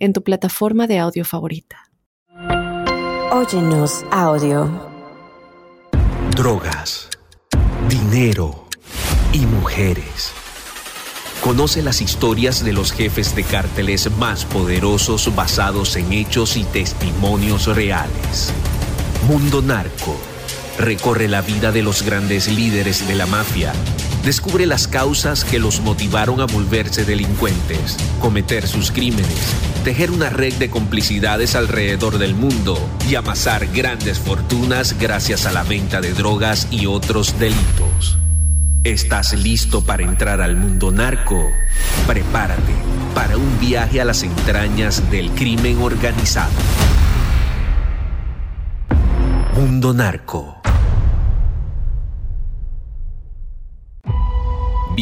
en tu plataforma de audio favorita. Óyenos audio. Drogas, dinero y mujeres. Conoce las historias de los jefes de cárteles más poderosos basados en hechos y testimonios reales. Mundo Narco recorre la vida de los grandes líderes de la mafia Descubre las causas que los motivaron a volverse delincuentes, cometer sus crímenes, tejer una red de complicidades alrededor del mundo y amasar grandes fortunas gracias a la venta de drogas y otros delitos. ¿Estás listo para entrar al mundo narco? Prepárate para un viaje a las entrañas del crimen organizado. Mundo Narco.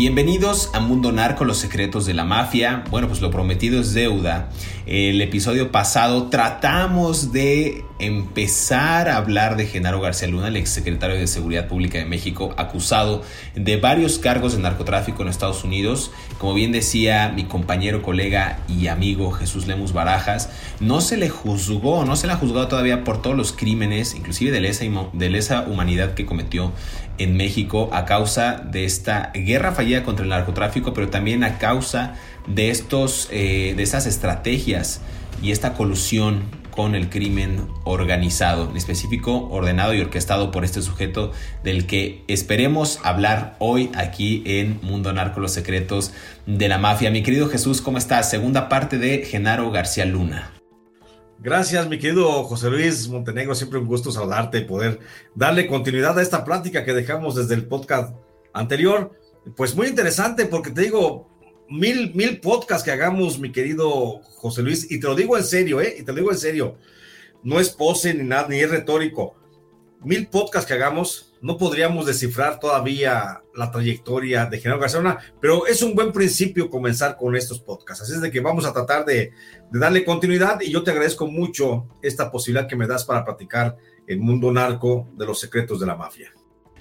Bienvenidos a Mundo Narco, los secretos de la mafia. Bueno, pues lo prometido es deuda. El episodio pasado tratamos de empezar a hablar de Genaro García Luna, el exsecretario de Seguridad Pública de México, acusado de varios cargos de narcotráfico en Estados Unidos. Como bien decía mi compañero, colega y amigo Jesús Lemus Barajas, no se le juzgó, no se le ha juzgado todavía por todos los crímenes, inclusive de de lesa humanidad que cometió en México a causa de esta guerra fallida contra el narcotráfico, pero también a causa de, estos, eh, de estas estrategias y esta colusión con el crimen organizado, en específico ordenado y orquestado por este sujeto del que esperemos hablar hoy aquí en Mundo Narco, los secretos de la mafia. Mi querido Jesús, ¿cómo estás? Segunda parte de Genaro García Luna. Gracias, mi querido José Luis Montenegro. Siempre un gusto saludarte y poder darle continuidad a esta plática que dejamos desde el podcast anterior. Pues muy interesante porque te digo, mil, mil podcasts que hagamos, mi querido José Luis, y te lo digo en serio, ¿eh? Y te lo digo en serio. No es pose ni nada, ni es retórico. Mil podcasts que hagamos, no podríamos descifrar todavía la trayectoria de Genaro García pero es un buen principio comenzar con estos podcasts. Así es de que vamos a tratar de, de, darle continuidad y yo te agradezco mucho esta posibilidad que me das para platicar el mundo narco de los secretos de la mafia.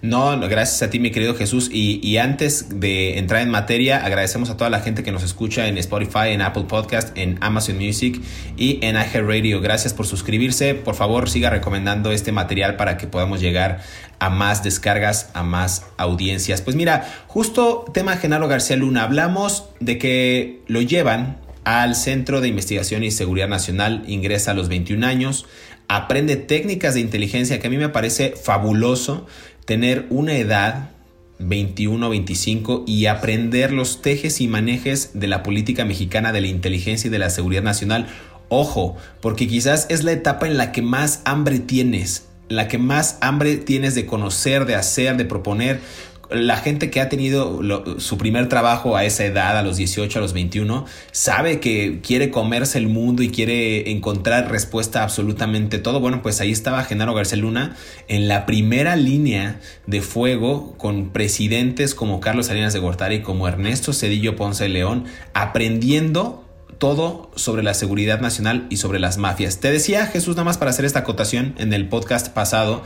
No, gracias a ti, mi querido Jesús. Y, antes de entrar en materia, agradecemos a toda la gente que nos escucha en Spotify, en Apple Podcast, en Amazon Music y en Radio. Gracias por suscribirse. Por favor, siga recomendando este material para que podamos llegar a más descargas, a más audiencias. Pues mira, justo tema Genaro García Luna. Hablamos de que lo llevan al Centro de Investigación y Seguridad Nacional, ingresa a los 21 años, aprende técnicas de inteligencia que a mí me parece fabuloso tener una edad 21 25 y aprender los tejes y manejes de la política mexicana de la inteligencia y de la seguridad nacional. Ojo, porque quizás es la etapa en la que más hambre tienes, la que más hambre tienes de conocer, de hacer, de proponer la gente que ha tenido su primer trabajo a esa edad, a los 18, a los 21, sabe que quiere comerse el mundo y quiere encontrar respuesta a absolutamente todo. Bueno, pues ahí estaba Genaro García Luna en la primera línea de fuego con presidentes como Carlos Salinas de Gortari, como Ernesto Cedillo Ponce de León, aprendiendo todo sobre la seguridad nacional y sobre las mafias. Te decía Jesús, nada más para hacer esta acotación en el podcast pasado,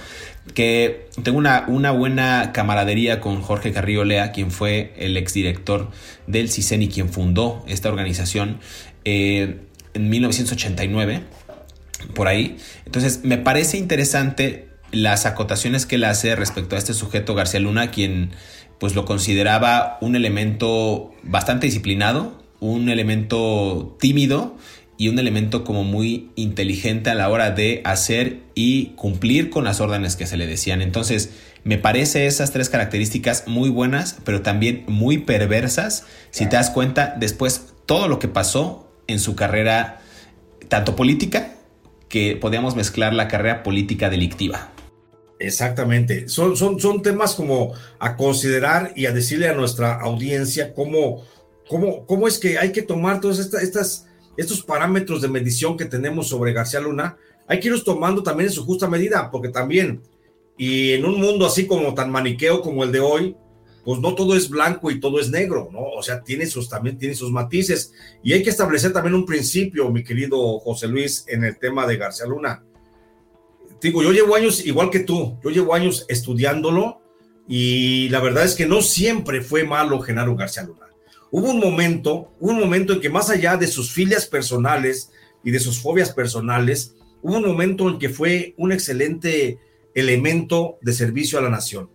que tengo una, buena camaradería con Jorge Carrillo Lea, quien fue el exdirector del CISEN y quien fundó esta organización eh, en 1989, por ahí. Entonces, me parece interesante las acotaciones que él hace respecto a este sujeto García Luna, quien pues lo consideraba un elemento bastante disciplinado, un elemento tímido y un elemento como muy inteligente a la hora de hacer y cumplir con las órdenes que se le decían. Entonces, me parece esas tres características muy buenas, pero también muy perversas, si te das cuenta, después todo lo que pasó en su carrera, tanto política, que podíamos mezclar la carrera política delictiva. Exactamente. Son, son, son temas como a considerar y a decirle a nuestra audiencia cómo ¿Cómo, es que hay que tomar todas estas, estos parámetros de medición que tenemos sobre García Luna, hay que irlos tomando también en su justa medida, porque también, y en un mundo así como tan maniqueo como el de hoy, pues no todo es blanco y todo es negro, ¿no? O sea, tiene sus, también tiene sus matices. Y hay que establecer también un principio, mi querido José Luis, en el tema de García Luna. Digo, yo llevo años igual que tú, yo llevo años estudiándolo y la verdad es que no siempre fue malo Genaro García Luna. Hubo un momento, un momento en que más allá de sus filias personales y de sus fobias personales, hubo un momento en que fue un excelente elemento de servicio a la nación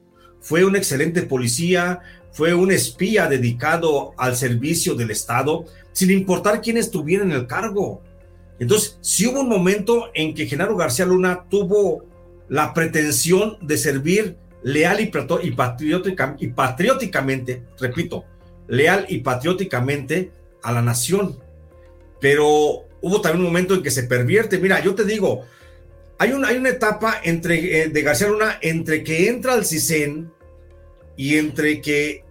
fue un excelente policía, fue un espía dedicado al servicio del Estado, sin importar quién estuviera en el cargo. Entonces, si hubo un momento en que Genaro García Luna tuvo la pretensión de servir leal y patrióticamente, repito, leal y patrióticamente a la nación. Pero hubo también un momento en que se pervierte. Mira, yo te digo, hay, hay una etapa entre, eh, de García Luna entre que entra al CISEN y entre que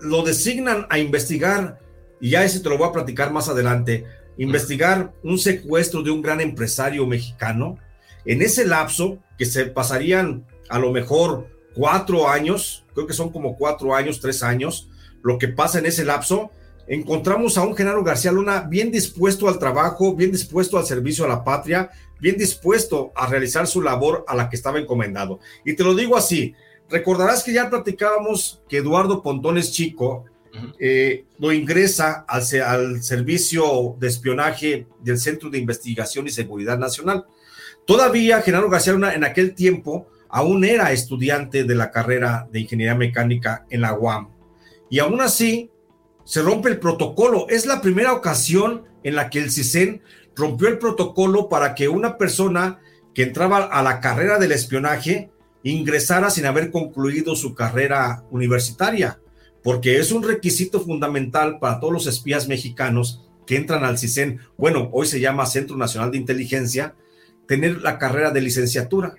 lo designan a investigar, y ya ese te lo voy a platicar más adelante, investigar un secuestro de un gran empresario mexicano, en ese lapso, que se pasarían a lo mejor cuatro años, creo que son como cuatro años, tres años, lo que pasa en ese lapso, encontramos a un Genaro García Luna bien dispuesto al trabajo, bien dispuesto al servicio a la patria, bien dispuesto a realizar su labor a la que estaba encomendado. Y te lo digo así, Recordarás que ya platicábamos que Eduardo Pontones Chico eh, lo ingresa al, al, servicio de espionaje del Centro de Investigación y Seguridad Nacional. Todavía Genaro García Luna en aquel tiempo aún era estudiante de la carrera de Ingeniería Mecánica en la UAM. Y aún así se rompe el protocolo. Es la primera ocasión en la que el CISEN rompió el protocolo para que una persona que entraba a la carrera del espionaje ingresara sin haber concluido su carrera universitaria, porque es un requisito fundamental para todos los espías mexicanos que entran al CISEN, bueno, hoy se llama Centro Nacional de Inteligencia, tener la carrera de licenciatura.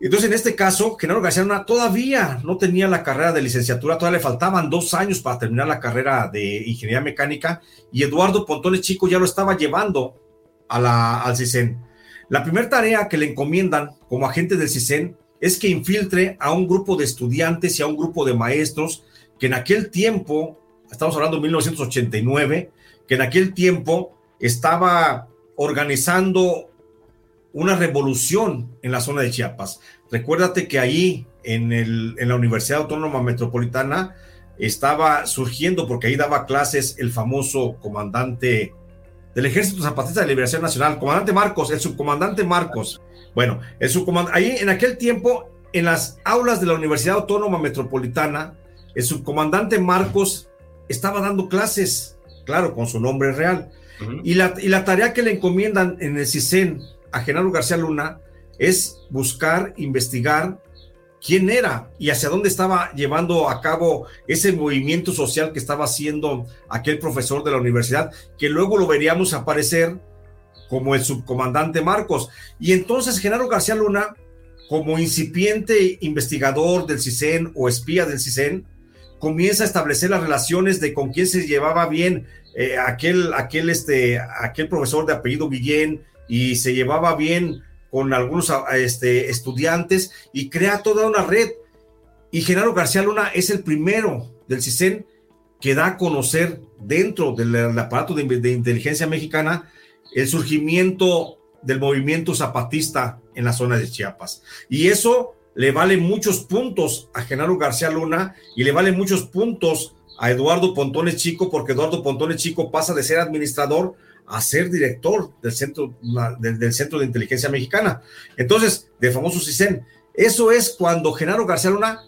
Entonces, en este caso, Genaro García todavía no tenía la carrera de licenciatura, todavía le faltaban dos años para terminar la carrera de ingeniería mecánica y Eduardo Pontones Chico ya lo estaba llevando a la, al CISEN. La primera tarea que le encomiendan como agente del CISEN es que infiltre a un grupo de estudiantes y a un grupo de maestros que en aquel tiempo, estamos hablando de 1989, que en aquel tiempo estaba organizando una revolución en la zona de Chiapas. Recuérdate que ahí, en, el, en la Universidad Autónoma Metropolitana, estaba surgiendo, porque ahí daba clases el famoso comandante del Ejército Zapatista de Liberación Nacional, comandante Marcos, el subcomandante Marcos. Bueno, el subcomandante, ahí en aquel tiempo, en las aulas de la Universidad Autónoma Metropolitana, el subcomandante Marcos estaba dando clases, claro, con su nombre real. y, la, y la tarea que le encomiendan en el CISEN a Genaro García Luna es buscar, investigar quién era y hacia dónde estaba llevando a cabo ese movimiento social que estaba haciendo aquel profesor de la universidad, que luego lo veríamos aparecer como el subcomandante Marcos. Y entonces Genaro García Luna, como incipiente investigador del CISEN o espía del CISEN, comienza a establecer las relaciones de con quién se llevaba bien eh, aquel, aquel, este, aquel profesor de apellido Guillén y se llevaba bien con algunos este, estudiantes y crea toda una red. Y Genaro García Luna es el primero del CISEN que da a conocer dentro del, aparato de, de inteligencia mexicana el surgimiento del movimiento zapatista en la zona de Chiapas. Y eso le vale muchos puntos a Genaro García Luna y le vale muchos puntos a Eduardo Pontones Chico, porque Eduardo Pontones Chico pasa de ser administrador a ser director del Centro, del, Centro de Inteligencia Mexicana. Entonces, del famoso CISEN. Eso es cuando Genaro García Luna,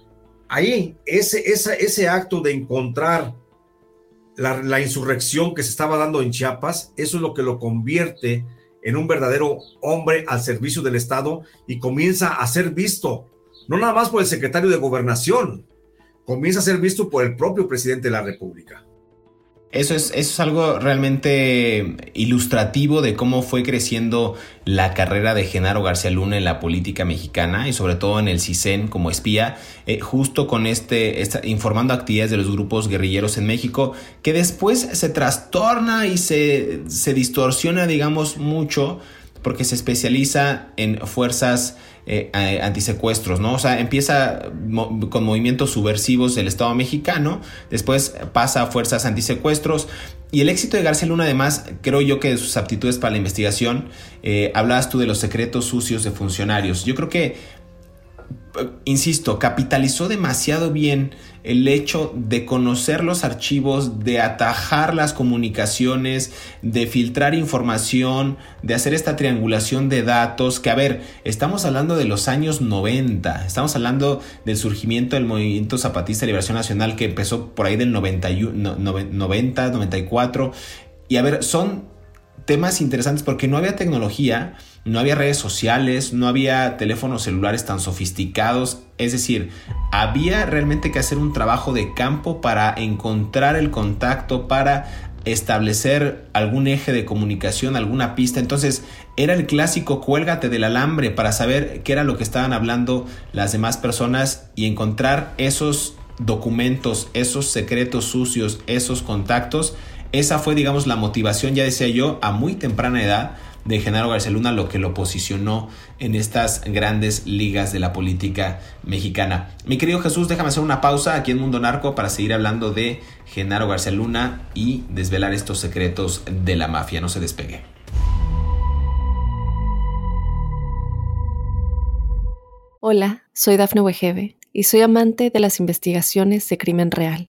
ahí, ese, ese acto de encontrar la, insurrección que se estaba dando en Chiapas, eso es lo que lo convierte en un verdadero hombre al servicio del Estado y comienza a ser visto, no nada más por el secretario de gobernación, comienza a ser visto por el propio presidente de la República. Eso es, eso es algo realmente ilustrativo de cómo fue creciendo la carrera de Genaro García Luna en la política mexicana y sobre todo en el CISEN como espía, eh, justo con este, informando actividades de los grupos guerrilleros en México, que después se trastorna y se, se distorsiona, digamos, mucho porque se especializa en fuerzas eh, antisecuestros, ¿no? O sea, empieza con movimientos subversivos del Estado mexicano, después pasa a fuerzas antisecuestros. Y el éxito de García Luna, además, creo yo que de sus aptitudes para la investigación, eh, hablabas tú de los secretos sucios de funcionarios. Yo creo que insisto, capitalizó demasiado bien el hecho de conocer los archivos, de atajar las comunicaciones, de filtrar información, de hacer esta triangulación de datos, que a ver, estamos hablando de los años 90, estamos hablando del surgimiento del movimiento zapatista de liberación nacional que empezó por ahí del 91, 90, 94, y a ver, son temas interesantes porque no había tecnología, no había redes sociales, no había teléfonos celulares tan sofisticados, es decir, había realmente que hacer un trabajo de campo para encontrar el contacto, para establecer algún eje de comunicación, alguna pista. Entonces era el clásico cuélgate del alambre para saber qué era lo que estaban hablando las demás personas y encontrar esos documentos, esos secretos sucios, esos contactos. Esa fue, digamos, la motivación, ya decía yo, a muy temprana edad de Genaro García Luna, lo que lo posicionó en estas grandes ligas de la política mexicana. Mi querido Jesús, déjame hacer una pausa aquí en Mundo Narco para seguir hablando de Genaro García Luna y desvelar estos secretos de la mafia. No se despegue. Hola, soy Dafne Wegebe y soy amante de las investigaciones de crimen real.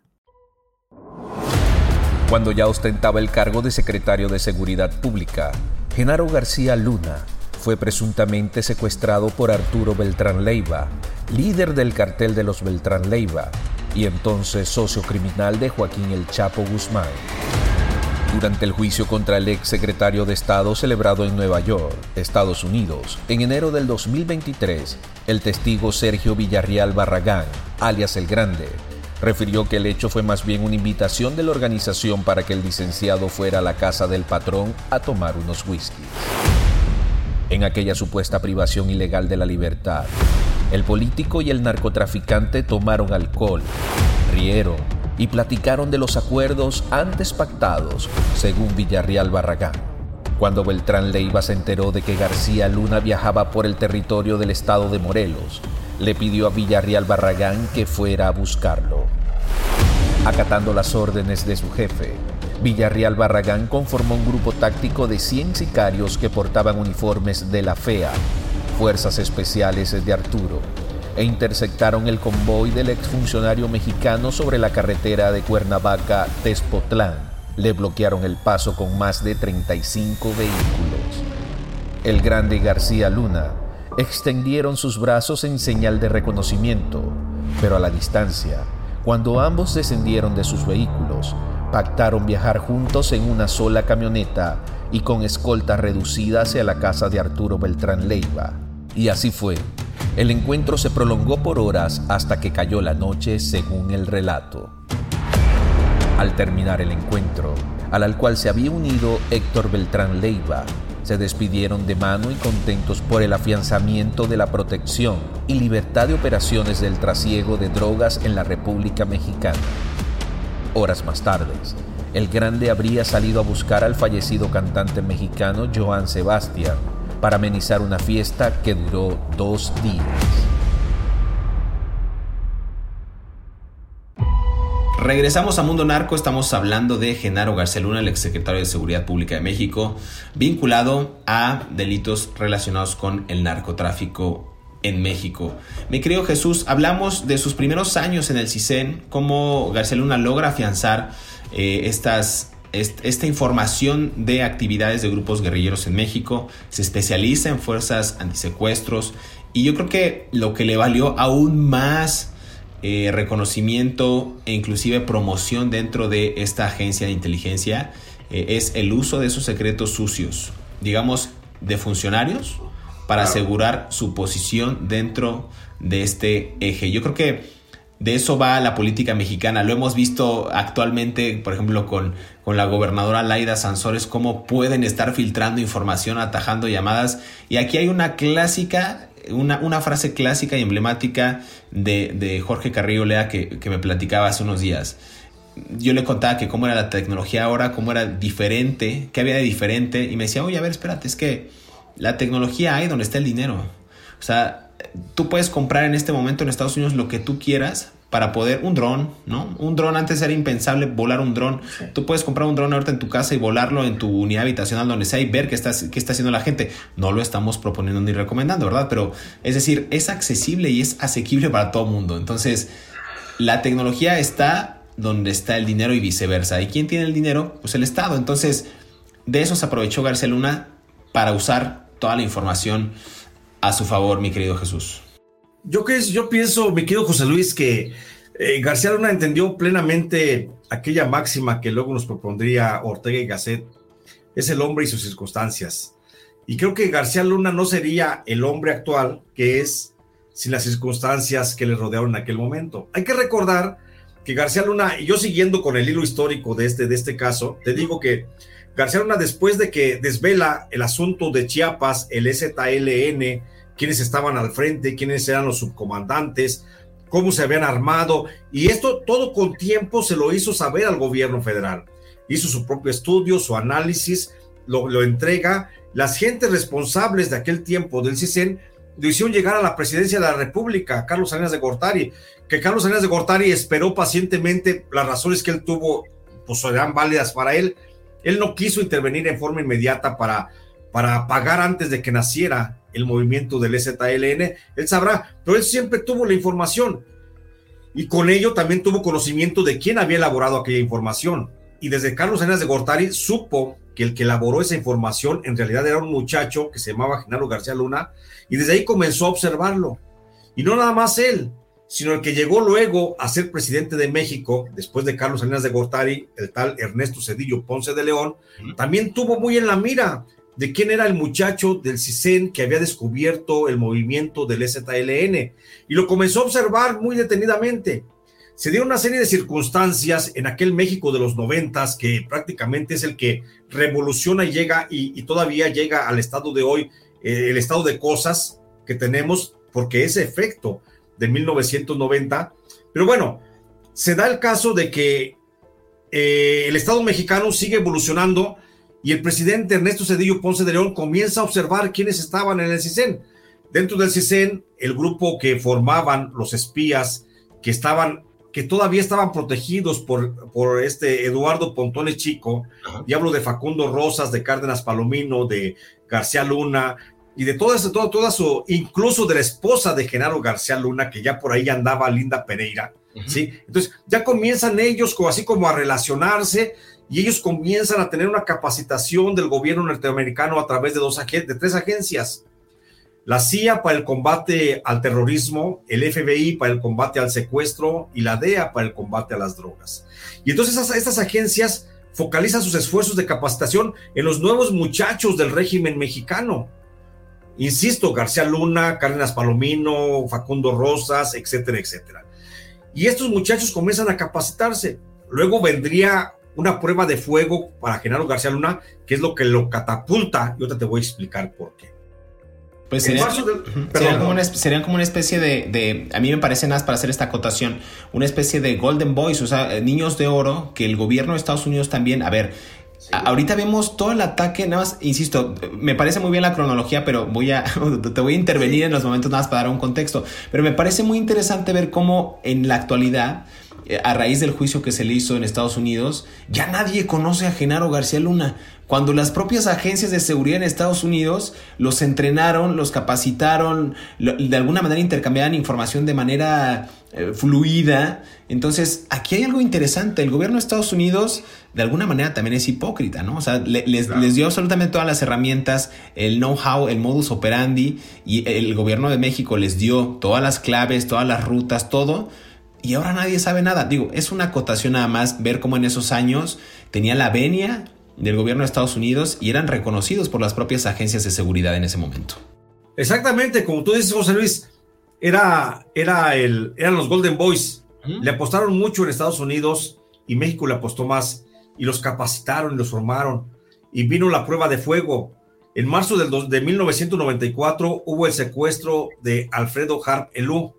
Cuando ya ostentaba el cargo de secretario de Seguridad Pública, Genaro García Luna fue presuntamente secuestrado por Arturo Beltrán Leiva, líder del cartel de los Beltrán Leiva y entonces socio criminal de Joaquín El Chapo Guzmán. Durante el juicio contra el ex secretario de Estado celebrado en Nueva York, Estados Unidos, en enero del 2023, el testigo Sergio Villarreal Barragán, alias El Grande, refirió que el hecho fue más bien una invitación de la organización para que el licenciado fuera a la casa del patrón a tomar unos whiskies. En aquella supuesta privación ilegal de la libertad, el político y el narcotraficante tomaron alcohol, rieron y platicaron de los acuerdos antes pactados, según Villarreal Barragán. Cuando Beltrán Leiva se enteró de que García Luna viajaba por el territorio del estado de Morelos, le pidió a Villarreal Barragán que fuera a buscarlo. Acatando las órdenes de su jefe, Villarreal Barragán conformó un grupo táctico de 100 sicarios que portaban uniformes de la FEA, Fuerzas Especiales de Arturo, e interceptaron el convoy del exfuncionario mexicano sobre la carretera de Cuernavaca-Tespotlán. Le bloquearon el paso con más de 35 vehículos. El grande García Luna extendieron sus brazos en señal de reconocimiento, pero a la distancia, cuando ambos descendieron de sus vehículos, pactaron viajar juntos en una sola camioneta y con escolta reducida hacia la casa de Arturo Beltrán Leiva. Y así fue. El encuentro se prolongó por horas hasta que cayó la noche según el relato. Al terminar el encuentro, al cual se había unido Héctor Beltrán Leiva, se despidieron de mano y contentos por el afianzamiento de la protección y libertad de operaciones del trasiego de drogas en la República Mexicana. Horas más tarde, el grande habría salido a buscar al fallecido cantante mexicano Joan Sebastián para amenizar una fiesta que duró dos días. Regresamos a Mundo Narco, estamos hablando de Genaro García Luna, el exsecretario de Seguridad Pública de México, vinculado a delitos relacionados con el narcotráfico en México. Mi querido Jesús, hablamos de sus primeros años en el CISEN, cómo García Luna logra afianzar eh, esta información de actividades de grupos guerrilleros en México, se especializa en fuerzas antisecuestros y yo creo que lo que le valió aún más eh, reconocimiento e inclusive promoción dentro de esta agencia de inteligencia eh, es el uso de esos secretos sucios, digamos, de funcionarios para asegurar su posición dentro de este eje. Yo creo que de eso va la política mexicana. Lo hemos visto actualmente, por ejemplo, con, con la gobernadora Laida Sansores, cómo pueden estar filtrando información, atajando llamadas. Y aquí hay una clásica, una, una frase clásica y emblemática de, de Jorge Carrillo Lea que, que, me platicaba hace unos días. Yo le contaba que cómo era la tecnología ahora, cómo era diferente, qué había de diferente. Y me decía, oye, a ver, espérate, es que la tecnología hay donde está el dinero. O sea, tú puedes comprar en este momento en Estados Unidos lo que tú quieras para poder un dron, ¿no? Un dron antes era impensable volar un dron. Tú puedes comprar un dron ahorita en tu casa y volarlo en tu unidad habitacional donde sea y ver qué, está haciendo la gente. No lo estamos proponiendo ni recomendando, ¿verdad? Pero es decir, es accesible y es asequible para todo el mundo. Entonces, la tecnología está donde está el dinero y viceversa. ¿Y quién tiene el dinero? Pues el Estado. Entonces, de eso se aprovechó García Luna para usar toda la información a su favor, mi querido Jesús. Yo, que, yo pienso, mi querido José Luis, que eh, García Luna entendió plenamente aquella máxima que luego nos propondría Ortega y Gasset, es el hombre y sus circunstancias. Y creo que García Luna no sería el hombre actual que es sin las circunstancias que le rodearon en aquel momento. Hay que recordar que García Luna, y yo siguiendo con el hilo histórico de este, de este caso, te digo que García Luna, después de que desvela el asunto de Chiapas, el ZLN, quiénes estaban al frente, quiénes eran los subcomandantes, cómo se habían armado, y esto todo con tiempo se lo hizo saber al gobierno federal. Hizo su propio estudio, su análisis, lo, entrega. Las gentes responsables de aquel tiempo del CISEN lo hicieron llegar a la presidencia de la República, Carlos Salinas de Gortari, que Carlos Salinas de Gortari esperó pacientemente las razones que él tuvo, pues eran válidas para él, él no quiso intervenir en forma inmediata para, para pagar antes de que naciera el movimiento del ZLN. Él sabrá, pero él siempre tuvo la información y con ello también tuvo conocimiento de quién había elaborado aquella información. Y desde Carlos Salinas de Gortari supo que el que elaboró esa información en realidad era un muchacho que se llamaba Genaro García Luna y desde ahí comenzó a observarlo. Y no nada más él, sino el que llegó luego a ser presidente de México, después de Carlos Salinas de Gortari, el tal Ernesto Cedillo Ponce de León, también tuvo muy en la mira de quién era el muchacho del CISEN que había descubierto el movimiento del ZLN y lo comenzó a observar muy detenidamente. Se dio una serie de circunstancias en aquel México de los noventas que prácticamente es el que revoluciona y llega y, todavía llega al estado de hoy, eh, el estado de cosas que tenemos, porque ese efecto de 1990. Pero bueno, se da el caso de que eh, el Estado mexicano sigue evolucionando y el presidente Ernesto Cedillo Ponce de León comienza a observar quiénes estaban en el CISEN. Dentro del CISEN, el grupo que formaban los espías que estaban que todavía estaban protegidos por, por este Eduardo Pontones Chico, y hablo de Facundo Rosas, de Cárdenas Palomino, de García Luna, y de todo eso, todo, toda su, incluso de la esposa de Genaro García Luna, que ya por ahí andaba Linda Pereira, ¿sí? Entonces ya comienzan ellos como, así como a relacionarse y ellos comienzan a tener una capacitación del gobierno norteamericano a través de, dos de tres agencias. La CIA para el combate al terrorismo, el FBI para el combate al secuestro y la DEA para el combate a las drogas. Y entonces estas agencias focalizan sus esfuerzos de capacitación en los nuevos muchachos del régimen mexicano Insisto, García Luna, Cárdenas Palomino, Facundo Rosas, etcétera, etcétera. Y estos muchachos comienzan a capacitarse. Luego vendría una prueba de fuego para Genaro García Luna, que es lo que lo catapulta, y ahorita te voy a explicar por qué. Pues serían, como una, especie de, a mí me parece nada para hacer esta acotación, una especie de Golden Boys, o sea, niños de oro, que el gobierno de Estados Unidos también, a ver, Ahorita vemos todo el ataque, nada más, insisto, me parece muy bien la cronología, pero voy a, te voy a intervenir en los momentos nada más para dar un contexto. Pero me parece muy interesante ver cómo en la actualidad, eh, a raíz del juicio que se le hizo en Estados Unidos, ya nadie conoce a Genaro García Luna. Cuando las propias agencias de seguridad en Estados Unidos los entrenaron, los capacitaron, de alguna manera intercambiaban información de manera eh, fluida. Entonces, aquí hay algo interesante. El gobierno de Estados Unidos, de alguna manera, también es hipócrita, ¿no? O sea, les, dio absolutamente todas las herramientas, el know-how, el modus operandi, y el gobierno de México les dio todas las claves, todas las rutas, todo. Y ahora nadie sabe nada. Digo, es una acotación nada más ver cómo en esos años tenía la venia del gobierno de Estados Unidos y eran reconocidos por las propias agencias de seguridad en ese momento. Exactamente, como tú dices, José Luis, era, era el, eran los Golden Boys. Le apostaron mucho en Estados Unidos y México le apostó más y los capacitaron y los formaron. Y vino la prueba de fuego. En marzo del de 1994 hubo el secuestro de Alfredo Harp Elú,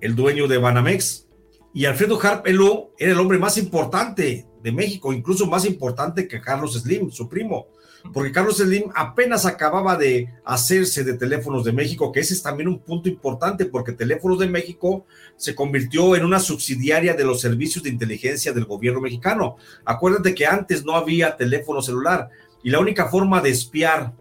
el dueño de Banamex. Y Alfredo Harp Elú era el hombre más importante de México, incluso más importante que Carlos Slim, su primo porque Carlos Slim apenas acababa de hacerse de Teléfonos de México, que ese es también un punto importante, porque Teléfonos de México se convirtió en una subsidiaria de los servicios de inteligencia del gobierno mexicano. Acuérdate que antes no había teléfono celular y la única forma de espiar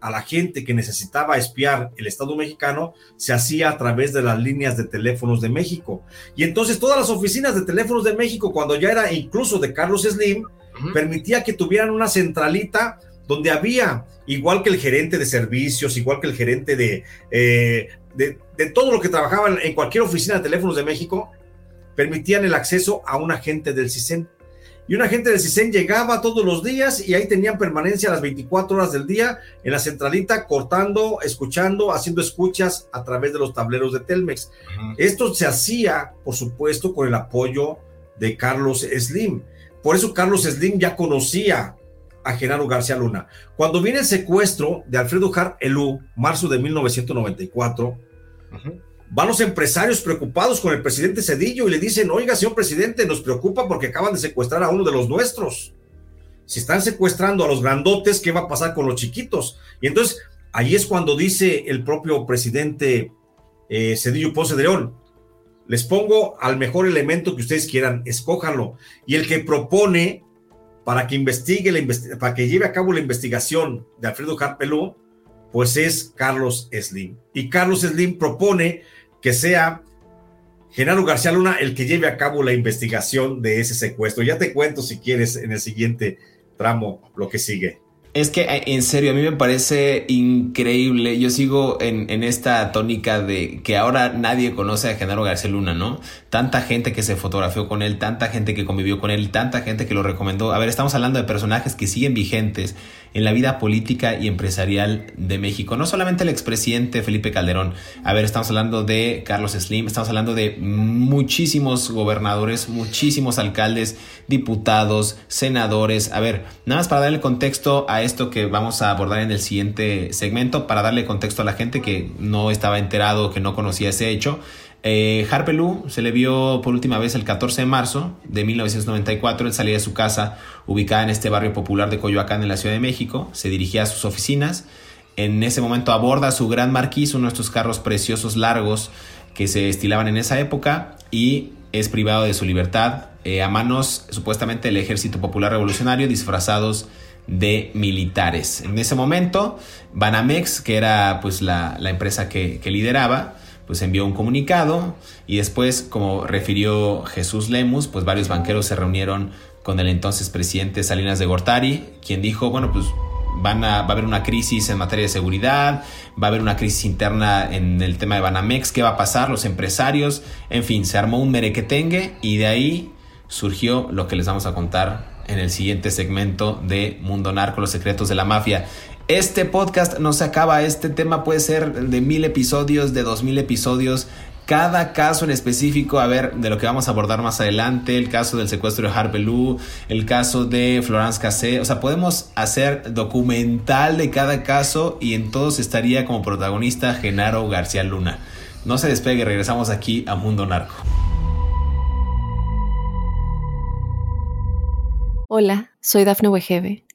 a la gente que necesitaba espiar el Estado mexicano se hacía a través de las líneas de teléfonos de México. Y entonces todas las oficinas de teléfonos de México, cuando ya era incluso de Carlos Slim, permitía que tuvieran una centralita donde había, igual que el gerente de servicios, igual que el gerente de, eh, de, todo lo que trabajaba en cualquier oficina de teléfonos de México, permitían el acceso a un agente del CISEN. Y un agente del CISEN llegaba todos los días y ahí tenían permanencia las 24 horas del día en la centralita, cortando, escuchando, haciendo escuchas a través de los tableros de Telmex. Esto se hacía, por supuesto, con el apoyo de Carlos Slim. Por eso Carlos Slim ya conocía a Genaro García Luna. Cuando viene el secuestro de Alfredo Jar Elú, marzo de 1994, van los empresarios preocupados con el presidente Cedillo y le dicen, oiga, señor presidente, nos preocupa porque acaban de secuestrar a uno de los nuestros. Si están secuestrando a los grandotes, ¿qué va a pasar con los chiquitos? Y entonces, ahí es cuando dice el propio presidente eh, Cedillo Ponce de León, les pongo al mejor elemento que ustedes quieran, escójanlo. Y el que propone para que investigue, la para que lleve a cabo la investigación de Alfredo Carpelú, pues es Carlos Slim. Y Carlos Slim propone que sea Genaro García Luna el que lleve a cabo la investigación de ese secuestro. Ya te cuento si quieres en el siguiente tramo lo que sigue. Es que eh, en serio, a mí me parece increíble. Yo sigo en, en, esta tónica de que ahora nadie conoce a Genaro García Luna, ¿no? Tanta gente que se fotografió con él, tanta gente que convivió con él, tanta gente que lo recomendó. A ver, estamos hablando de personajes que siguen vigentes en la vida política y empresarial de México. No solamente el expresidente Felipe Calderón. A ver, estamos hablando de Carlos Slim, estamos hablando de muchísimos gobernadores, muchísimos alcaldes, diputados, senadores. A ver, nada más para darle contexto a esto que vamos a abordar en el siguiente segmento, para darle contexto a la gente que no estaba enterado, que no conocía ese hecho. Eh, Harpelú se le vio por última vez el 14 de marzo de 1994. Él salía de su casa ubicada en este barrio popular de Coyoacán en la Ciudad de México. Se dirigía a sus oficinas. En ese momento aborda su gran marquís, uno de estos carros preciosos largos que se estilaban en esa época y es privado de su libertad eh, a manos supuestamente del Ejército Popular Revolucionario disfrazados de militares. En ese momento, Banamex, que era pues la, empresa que lideraba, pues envió un comunicado y después, como refirió Jesús Lemus, pues varios banqueros se reunieron con el entonces presidente Salinas de Gortari, quien dijo, bueno, pues van a, va a haber una crisis en materia de seguridad, va a haber una crisis interna en el tema de Banamex, ¿qué va a pasar? Los empresarios, en fin, se armó un merequetengue y de ahí surgió lo que les vamos a contar en el siguiente segmento de Mundo Narco, los secretos de la mafia. Este podcast no se acaba, este tema puede ser de mil episodios, de dos mil episodios. Cada caso en específico, a ver, de lo que vamos a abordar más adelante, el caso del secuestro de Harpelú, el caso de Florence Cassé, o sea, podemos hacer documental de cada caso y en todos estaría como protagonista Genaro García Luna. No se despegue, regresamos aquí a Mundo Narco. Hola, soy Dafne Wegebe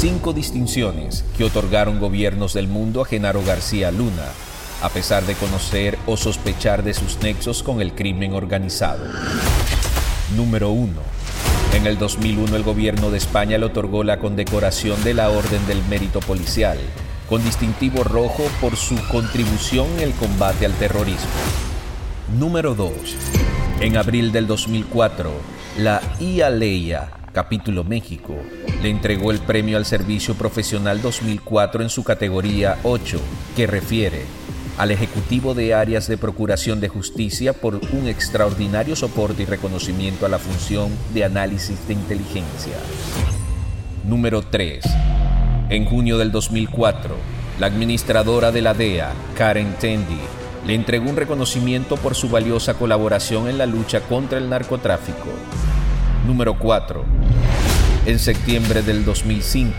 Cinco distinciones que otorgaron gobiernos del mundo a Genaro García Luna, a pesar de conocer o sospechar de sus nexos con el crimen organizado. Número 1. En el 2001 el gobierno de España le otorgó la condecoración de la Orden del Mérito Policial con distintivo rojo por su contribución en el combate al terrorismo. Número 2. En abril del 2004, la IALEIA, capítulo México, le entregó el premio al Servicio Profesional 2004 en su categoría 8, que refiere al Ejecutivo de Áreas de Procuración de Justicia por un extraordinario soporte y reconocimiento a la función de análisis de inteligencia. Número 3 en junio del 2004, la administradora de la DEA, Karen Tandy, le entregó un reconocimiento por su valiosa colaboración en la lucha contra el narcotráfico. Número 4. En septiembre del 2005,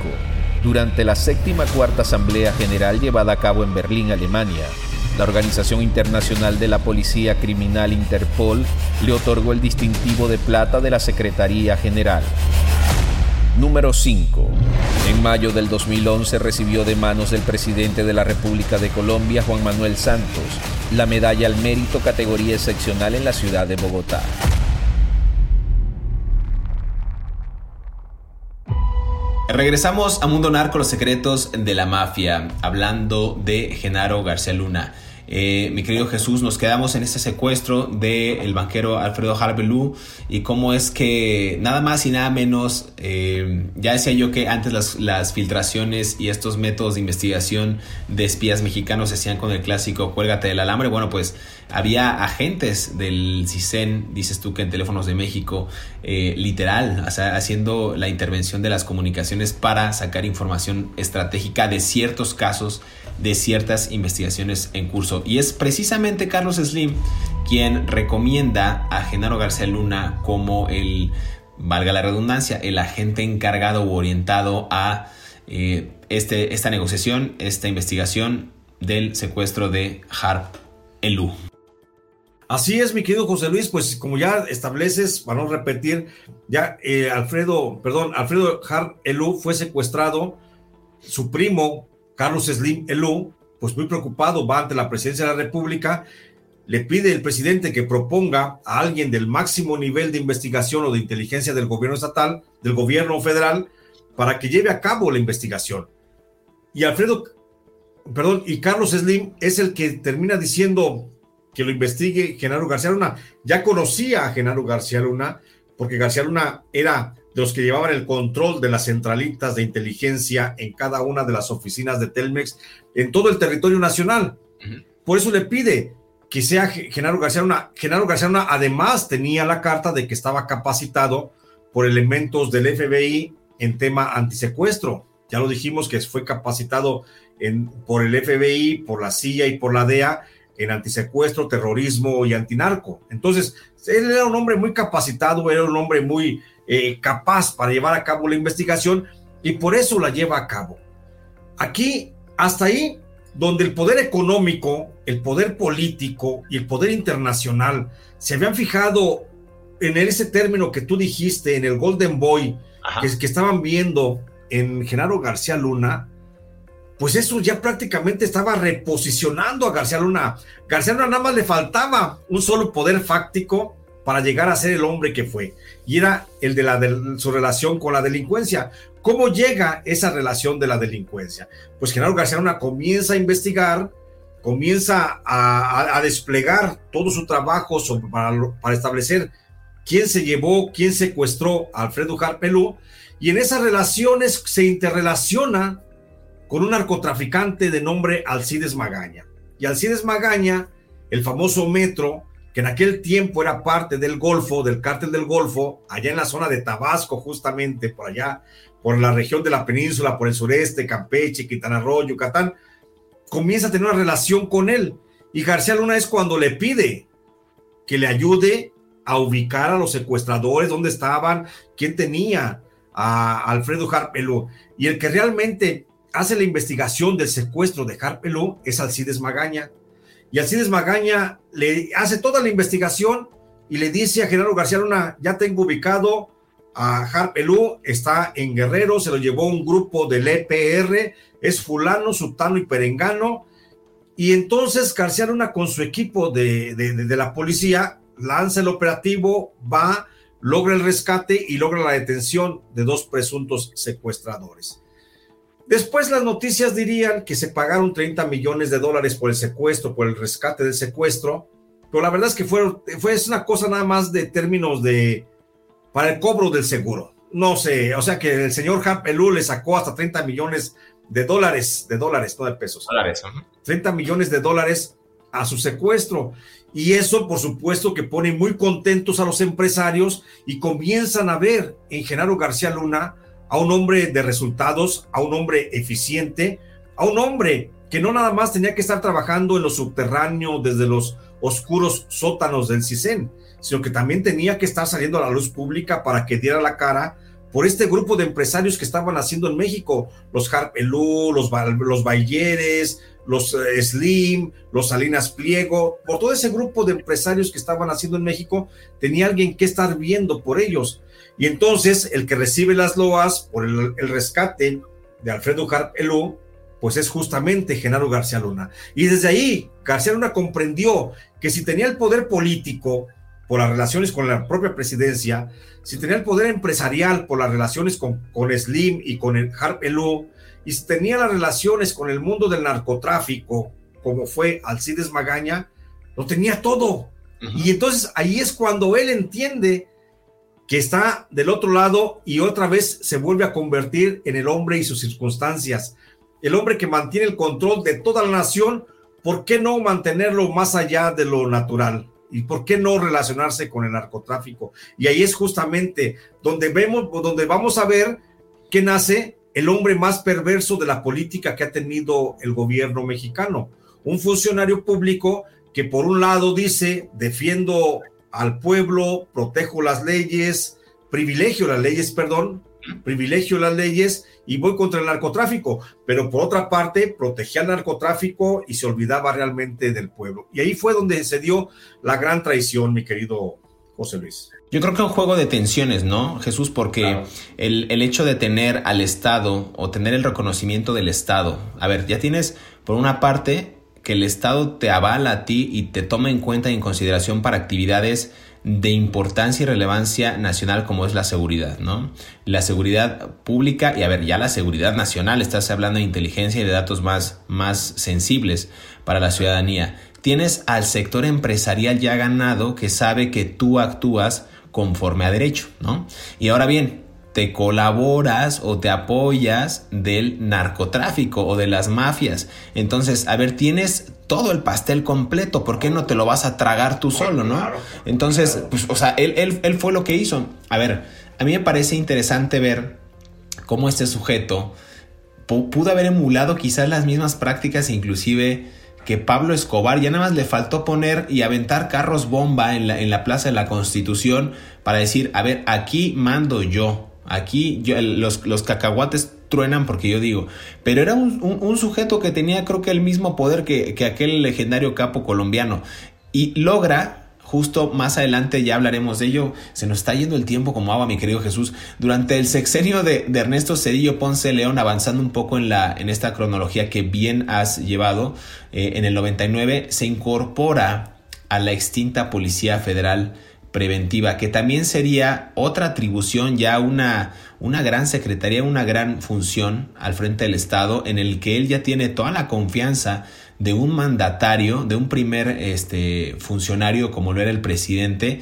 durante la séptima cuarta Asamblea General llevada a cabo en Berlín, Alemania, la Organización Internacional de la Policía Criminal Interpol le otorgó el distintivo de plata de la Secretaría General. Número 5. En mayo del 2011 recibió de manos del presidente de la República de Colombia, Juan Manuel Santos, la medalla al mérito categoría excepcional en la ciudad de Bogotá. Regresamos a Mundo Narco, los secretos de la mafia, hablando de Genaro García Luna. Eh, mi querido Jesús, nos quedamos en este secuestro del banquero Alfredo Harbelú y cómo es que nada más y nada menos, eh, ya decía yo que antes las, filtraciones y estos métodos de investigación de espías mexicanos se hacían con el clásico cuélgate del alambre, bueno pues había agentes del CISEN, dices tú que en teléfonos de México, eh, literal, haciendo la intervención de las comunicaciones para sacar información estratégica de ciertos casos de ciertas investigaciones en curso. Y es precisamente Carlos Slim quien recomienda a Genaro García Luna como el, valga la redundancia, el agente encargado o orientado a eh, este, esta negociación, esta investigación del secuestro de Harp Elú. Así es, mi querido José Luis, pues como ya estableces, para no repetir, ya eh, Alfredo, perdón, Alfredo Harp Elú fue secuestrado, su primo Carlos Slim Elú, pues muy preocupado, va ante la presidencia de la República, le pide el presidente que proponga a alguien del máximo nivel de investigación o de inteligencia del gobierno estatal, del gobierno federal, para que lleve a cabo la investigación. Y Alfredo, perdón, y Carlos Slim es el que termina diciendo que lo investigue Genaro García Luna. Ya conocía a Genaro García Luna, porque García Luna era de los que llevaban el control de las centralitas de inteligencia en cada una de las oficinas de Telmex en todo el territorio nacional. Por eso le pide que sea Genaro García Luna. Genaro García Luna además tenía la carta de que estaba capacitado por elementos del FBI en tema antisecuestro. Ya lo dijimos que fue capacitado en, por el FBI, por la CIA y por la DEA en antisecuestro, terrorismo y antinarco. Entonces, él era un hombre muy capacitado, era un hombre muy eh, capaz para llevar a cabo la investigación y por eso la lleva a cabo. Aquí, hasta ahí, donde el poder económico, el poder político y el poder internacional se habían fijado en ese término que tú dijiste, en el Golden Boy, que, que, estaban viendo en Genaro García Luna, pues eso ya prácticamente estaba reposicionando a García Luna. García Luna nada más le faltaba un solo poder fáctico para llegar a ser el hombre que fue. Y era el de, la su relación con la delincuencia. ¿Cómo llega esa relación de la delincuencia? Pues Genaro García Luna comienza a investigar, comienza a, desplegar todo su trabajo para, establecer quién se llevó, quién secuestró a Alfredo Jarpelú, y en esas relaciones se interrelaciona con un narcotraficante de nombre Alcides Magaña. Y Alcides Magaña, el famoso metro, que en aquel tiempo era parte del Golfo, del cártel del Golfo, allá en la zona de Tabasco, justamente por allá, por la región de la península, por el sureste, Campeche, Quintana Roo, Yucatán, comienza a tener una relación con él. Y García Luna es cuando le pide que le ayude a ubicar a los secuestradores, dónde estaban, quién tenía a Alfredo Harpelú. Y el que realmente hace la investigación del secuestro de Harpelú es Alcides Magaña, y Alcides Magaña le hace toda la investigación y le dice a Genaro García Luna, ya tengo ubicado a Harpelú, está en Guerrero, se lo llevó un grupo del EPR, es fulano, sultano y perengano, y entonces García Luna con su equipo de, de la policía lanza el operativo, va, logra el rescate y logra la detención de dos presuntos secuestradores. Después las noticias dirían que se pagaron 30 millones de dólares por el secuestro, por el rescate del secuestro, pero la verdad es que fue, fue una cosa nada más de términos de para el cobro del seguro. No sé, o sea que el señor Harpelú le sacó hasta 30 millones de dólares, de dólares, no de pesos. Dólares. 30 millones de dólares a su secuestro. Y eso, por supuesto, que pone muy contentos a los empresarios y comienzan a ver en Genaro García Luna a un hombre de resultados, a un hombre eficiente, a un hombre que no nada más tenía que estar trabajando en lo subterráneo desde los oscuros sótanos del CISEN, sino que también tenía que estar saliendo a la luz pública para que diera la cara por este grupo de empresarios que estaban haciendo en México, los Harpelú, los, los Bayeres, los eh, Slim, los Salinas Pliego, por todo ese grupo de empresarios que estaban haciendo en México, tenía alguien que estar viendo por ellos. Y entonces el que recibe las loas por el, rescate de Alfredo Harpelú, pues es justamente Genaro García Luna. Y desde ahí, García Luna comprendió que si tenía el poder político por las relaciones con la propia presidencia, si tenía el poder empresarial por las relaciones con, con Slim y con el Harpelú, y si tenía las relaciones con el mundo del narcotráfico, como fue Alcides Magaña, lo tenía todo. Y entonces ahí es cuando él entiende que está del otro lado y otra vez se vuelve a convertir en el hombre y sus circunstancias. El hombre que mantiene el control de toda la nación, ¿por qué no mantenerlo más allá de lo natural? ¿Y por qué no relacionarse con el narcotráfico? Y ahí es justamente donde vemos, donde vamos a ver que nace el hombre más perverso de la política que ha tenido el gobierno mexicano. Un funcionario público que por un lado dice, defiendo al pueblo, protejo las leyes, privilegio las leyes, perdón, privilegio las leyes y voy contra el narcotráfico, pero por otra parte protegía al narcotráfico y se olvidaba realmente del pueblo. Y ahí fue donde se dio la gran traición, mi querido José Luis. Yo creo que un juego de tensiones, ¿no, Jesús? Porque el, el, hecho de tener al Estado o tener el reconocimiento del Estado, a ver, ya tienes por una parte que el Estado te avala a ti y te toma en cuenta y en consideración para actividades de importancia y relevancia nacional como es la seguridad, ¿no? La seguridad pública y a ver, ya la seguridad nacional, estás hablando de inteligencia y de datos más, más sensibles para la ciudadanía. Tienes al sector empresarial ya ganado que sabe que tú actúas conforme a derecho, ¿no? Y ahora bien, te colaboras o te apoyas del narcotráfico o de las mafias. Entonces, a ver, tienes todo el pastel completo, ¿por qué no te lo vas a tragar tú solo, no? Entonces, pues, o sea, él, él, él fue lo que hizo. A ver, a mí me parece interesante ver cómo este sujeto pudo haber emulado quizás las mismas prácticas, inclusive que Pablo Escobar ya nada más le faltó poner y aventar carros bomba en la, en la Plaza de la Constitución para decir, a ver, aquí mando yo, Aquí los, cacahuates truenan porque yo digo, pero era un, sujeto que tenía creo que el mismo poder que, aquel legendario capo colombiano y logra Justo más adelante ya hablaremos de ello. Se nos está yendo el tiempo como agua, mi querido Jesús. Durante el sexenio de, Ernesto Cedillo Ponce León, avanzando un poco en, la, en esta cronología que bien has llevado, eh, en el 99 se incorpora a la extinta Policía Federal preventiva, que también sería otra atribución, ya una, una gran secretaría, una gran función al frente del Estado, en el que él ya tiene toda la confianza de un mandatario, de un primer este, funcionario como lo era el presidente,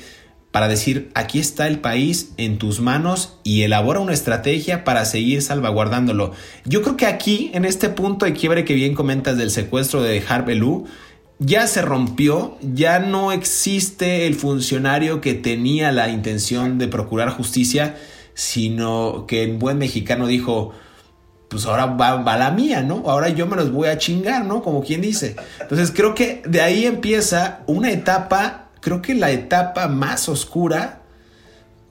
para decir, aquí está el país en tus manos y elabora una estrategia para seguir salvaguardándolo. Yo creo que aquí, en este punto de quiebre que bien comentas del secuestro de Harbelú, ya se rompió, ya no existe el funcionario que tenía la intención de procurar justicia, sino que en buen mexicano dijo, pues ahora va, la mía, ¿no? Ahora yo me los voy a chingar, ¿no? Como quien dice. Entonces creo que de ahí empieza una etapa, creo que la etapa más oscura,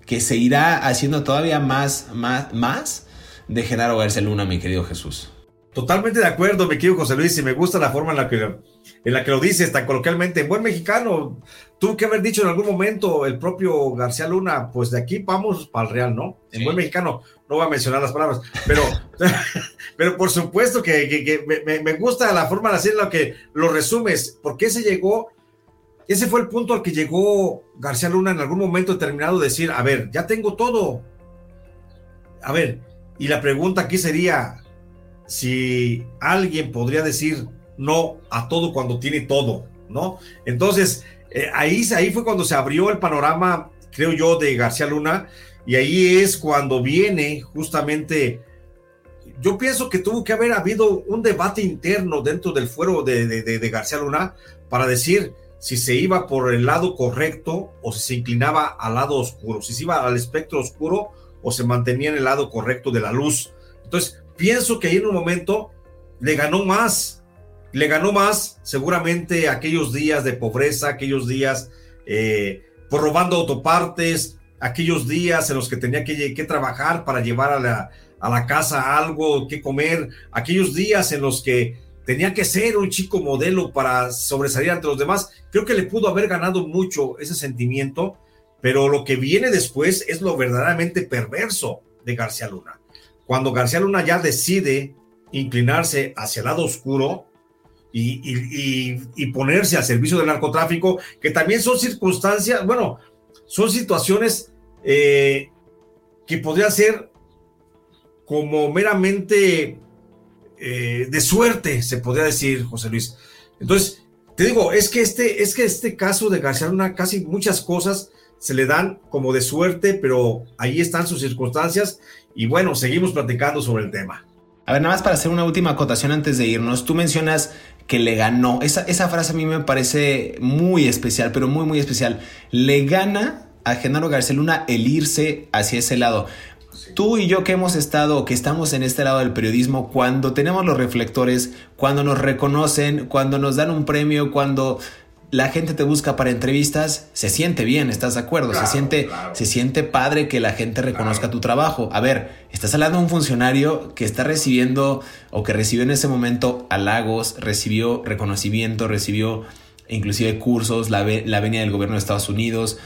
que se irá haciendo todavía más, más, más de Genaro García Luna, mi querido Jesús. Totalmente de acuerdo, mi querido José Luis, y me gusta la forma en la que, en la que lo dices tan coloquialmente. En buen mexicano, tuvo que haber dicho en algún momento el propio García Luna, pues de aquí vamos para el Real, ¿no? En buen mexicano, no voy a mencionar las palabras, pero, pero por supuesto que, me, gusta la forma de hacer lo que lo resumes, porque ese llegó, ese fue el punto al que llegó García Luna en algún momento determinado, decir, a ver, ya tengo todo. A ver, y la pregunta aquí sería, si alguien podría decir no a todo cuando tiene todo, ¿no? Entonces, eh, ahí, ahí fue cuando se abrió el panorama, creo yo, de García Luna, y ahí es cuando viene justamente, yo pienso que tuvo que haber habido un debate interno dentro del fuero de, de García Luna para decir si se iba por el lado correcto o si se inclinaba al lado oscuro, si se iba al espectro oscuro o se mantenía en el lado correcto de la luz. Entonces, pienso que ahí en un momento le ganó más, le ganó más seguramente aquellos días de pobreza, aquellos días eh, por robando autopartes, aquellos días en los que tenía que, que trabajar para llevar a la, a la, casa algo que comer, aquellos días en los que tenía que ser un chico modelo para sobresalir ante los demás. Creo que le pudo haber ganado mucho ese sentimiento, pero lo que viene después es lo verdaderamente perverso de García Luna cuando García Luna ya decide inclinarse hacia el lado oscuro y, ponerse al servicio del narcotráfico, que también son circunstancias, bueno, son situaciones eh, que podrían ser como meramente eh, de suerte, se podría decir, José Luis. Entonces, te digo, es que este, es que este caso de García Luna, casi muchas cosas se le dan como de suerte, pero ahí están sus circunstancias y bueno, seguimos platicando sobre el tema. A ver, nada más para hacer una última acotación antes de irnos, tú mencionas que le ganó, esa, esa frase a mí me parece muy especial, pero muy, muy especial. Le gana a Genaro García Luna el irse hacia ese lado. Tú y yo que hemos estado, que estamos en este lado del periodismo, cuando tenemos los reflectores, cuando nos reconocen, cuando nos dan un premio, cuando la gente te busca para entrevistas, se siente bien, ¿estás de acuerdo? se, siente, se siente padre que la gente reconozca tu trabajo. A ver, estás hablando de un funcionario que está recibiendo o que recibió en ese momento halagos, recibió reconocimiento, recibió inclusive cursos, la, la venia del gobierno de Estados Unidos,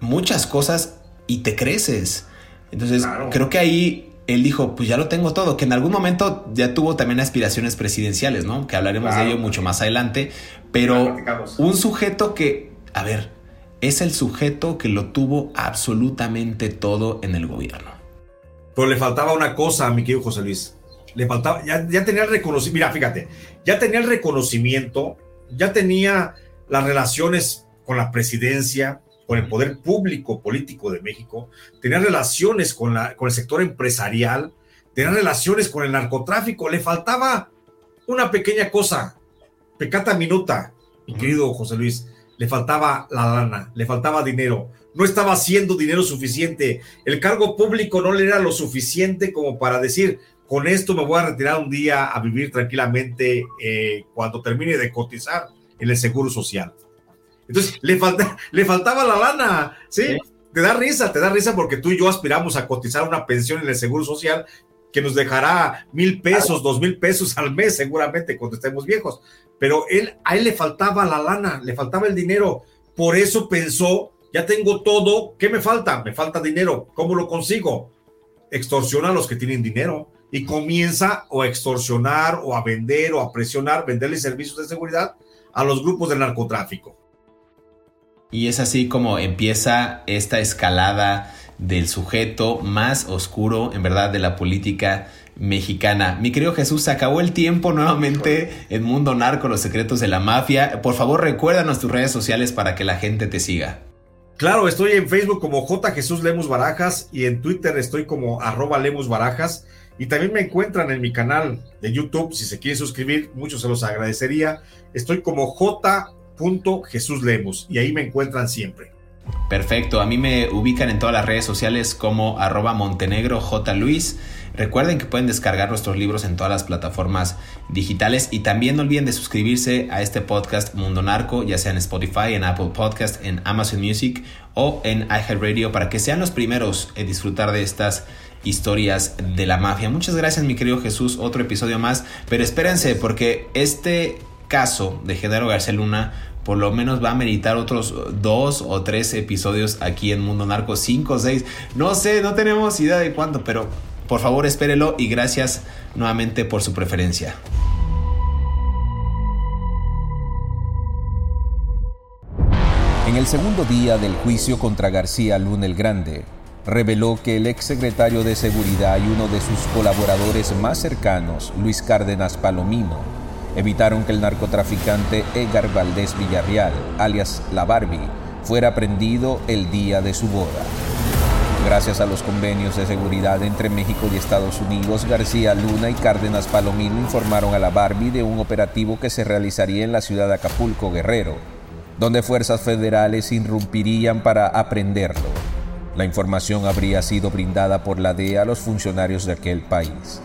muchas cosas y te creces. Entonces, creo que ahí él dijo, pues ya lo tengo todo, que en algún momento ya tuvo también aspiraciones presidenciales, ¿no? Que hablaremos de ello mucho más adelante, pero un sujeto que, a ver, es el sujeto que lo tuvo absolutamente todo en el gobierno. Pero le faltaba una cosa a mi querido José Luis. Le faltaba, ya, ya tenía el reconocimiento, mira, fíjate, ya tenía el reconocimiento, ya tenía las relaciones con la presidencia, con el poder público político de México, tenía relaciones con, la, con el sector empresarial, tenía relaciones con el narcotráfico, le faltaba una pequeña cosa, pecata minuta, mi querido José Luis, le faltaba la lana, le faltaba dinero, no estaba haciendo dinero suficiente, el cargo público no le era lo suficiente como para decir, con esto me voy a retirar un día a vivir tranquilamente eh, cuando termine de cotizar en el Seguro Social. Entonces, le, falta, le faltaba la lana, ¿sí? Te da risa, te da risa porque tú y yo aspiramos a cotizar una pensión en el Seguro Social que nos dejará mil pesos, dos mil pesos al mes seguramente cuando estemos viejos. Pero él, a él le faltaba la lana, le faltaba el dinero. Por eso pensó, ya tengo todo, ¿qué me falta? Me falta dinero. ¿Cómo lo consigo? Extorsiona a los que tienen dinero y comienza o a extorsionar o a vender o a presionar, venderle servicios de seguridad a los grupos de narcotráfico. Y es así como empieza esta escalada del sujeto más oscuro, en verdad, de la política mexicana. Mi querido Jesús, se acabó el tiempo nuevamente en Mundo Narco, los secretos de la mafia. Por favor, recuérdanos tus redes sociales para que la gente te siga. Claro, estoy en Facebook como J. Jesús Lemus Barajas y en Twitter estoy como arroba Lemus Barajas. Y también me encuentran en mi canal de YouTube, si se quieren suscribir, mucho se los agradecería. Estoy como J punto Jesús Lemos y ahí me encuentran siempre. Perfecto, a mí me ubican en todas las redes sociales como arroba Montenegro J. Luis. Recuerden que pueden descargar nuestros libros en todas las plataformas digitales y también no olviden de suscribirse a este podcast Mundo Narco, ya sea en Spotify, en Apple Podcast, en Amazon Music o en iHeartRadio para que sean los primeros en disfrutar de estas historias de la mafia. Muchas gracias mi querido Jesús, otro episodio más, pero espérense porque este caso de Genaro García Luna por lo menos va a meditar otros dos o tres episodios aquí en Mundo Narco, cinco o seis, no sé, no tenemos idea de cuánto, pero por favor espérelo y gracias nuevamente por su preferencia. En el segundo día del juicio contra García Luna el Grande, reveló que el exsecretario de Seguridad y uno de sus colaboradores más cercanos, Luis Cárdenas Palomino, evitaron que el narcotraficante Edgar Valdés Villarreal, alias La Barbie, fuera prendido el día de su boda. Gracias a los convenios de seguridad entre México y Estados Unidos, García Luna y Cárdenas Palomino informaron a la Barbie de un operativo que se realizaría en la ciudad de Acapulco, Guerrero, donde fuerzas federales irrumpirían para aprenderlo. La información habría sido brindada por la DEA a los funcionarios de aquel país.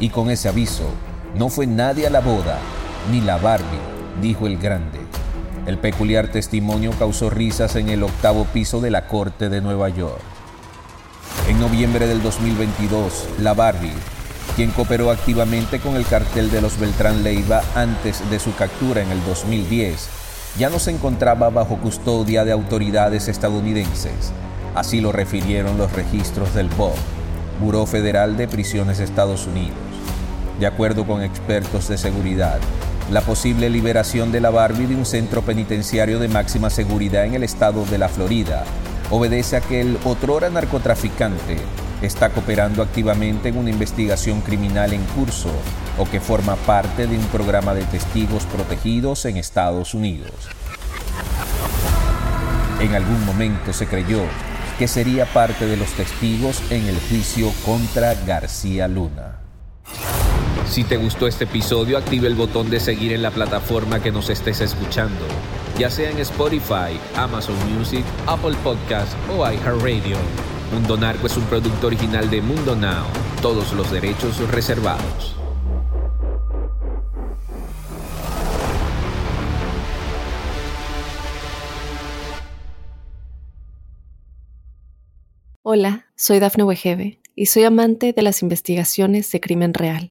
Y con ese aviso, no fue nadie a la boda, ni la Barbie, dijo el grande. El peculiar testimonio causó risas en el octavo piso de la Corte de Nueva York. En noviembre del 2022, la Barbie, quien cooperó activamente con el cartel de los Beltrán Leiva antes de su captura en el 2010, ya no se encontraba bajo custodia de autoridades estadounidenses. Así lo refirieron los registros del BOP, Buró Federal de Prisiones de Estados Unidos. De acuerdo con expertos de seguridad, la posible liberación de la Barbie de un centro penitenciario de máxima seguridad en el estado de la Florida obedece a que el otrora narcotraficante está cooperando activamente en una investigación criminal en curso o que forma parte de un programa de testigos protegidos en Estados Unidos. En algún momento se creyó que sería parte de los testigos en el juicio contra García Luna. Si te gustó este episodio, active el botón de seguir en la plataforma que nos estés escuchando, ya sea en Spotify, Amazon Music, Apple Podcast o iHeartRadio. Mundo Narco es un producto original de Mundo Now, todos los derechos reservados. Hola, soy Dafne Wegebe y soy amante de las investigaciones de crimen real.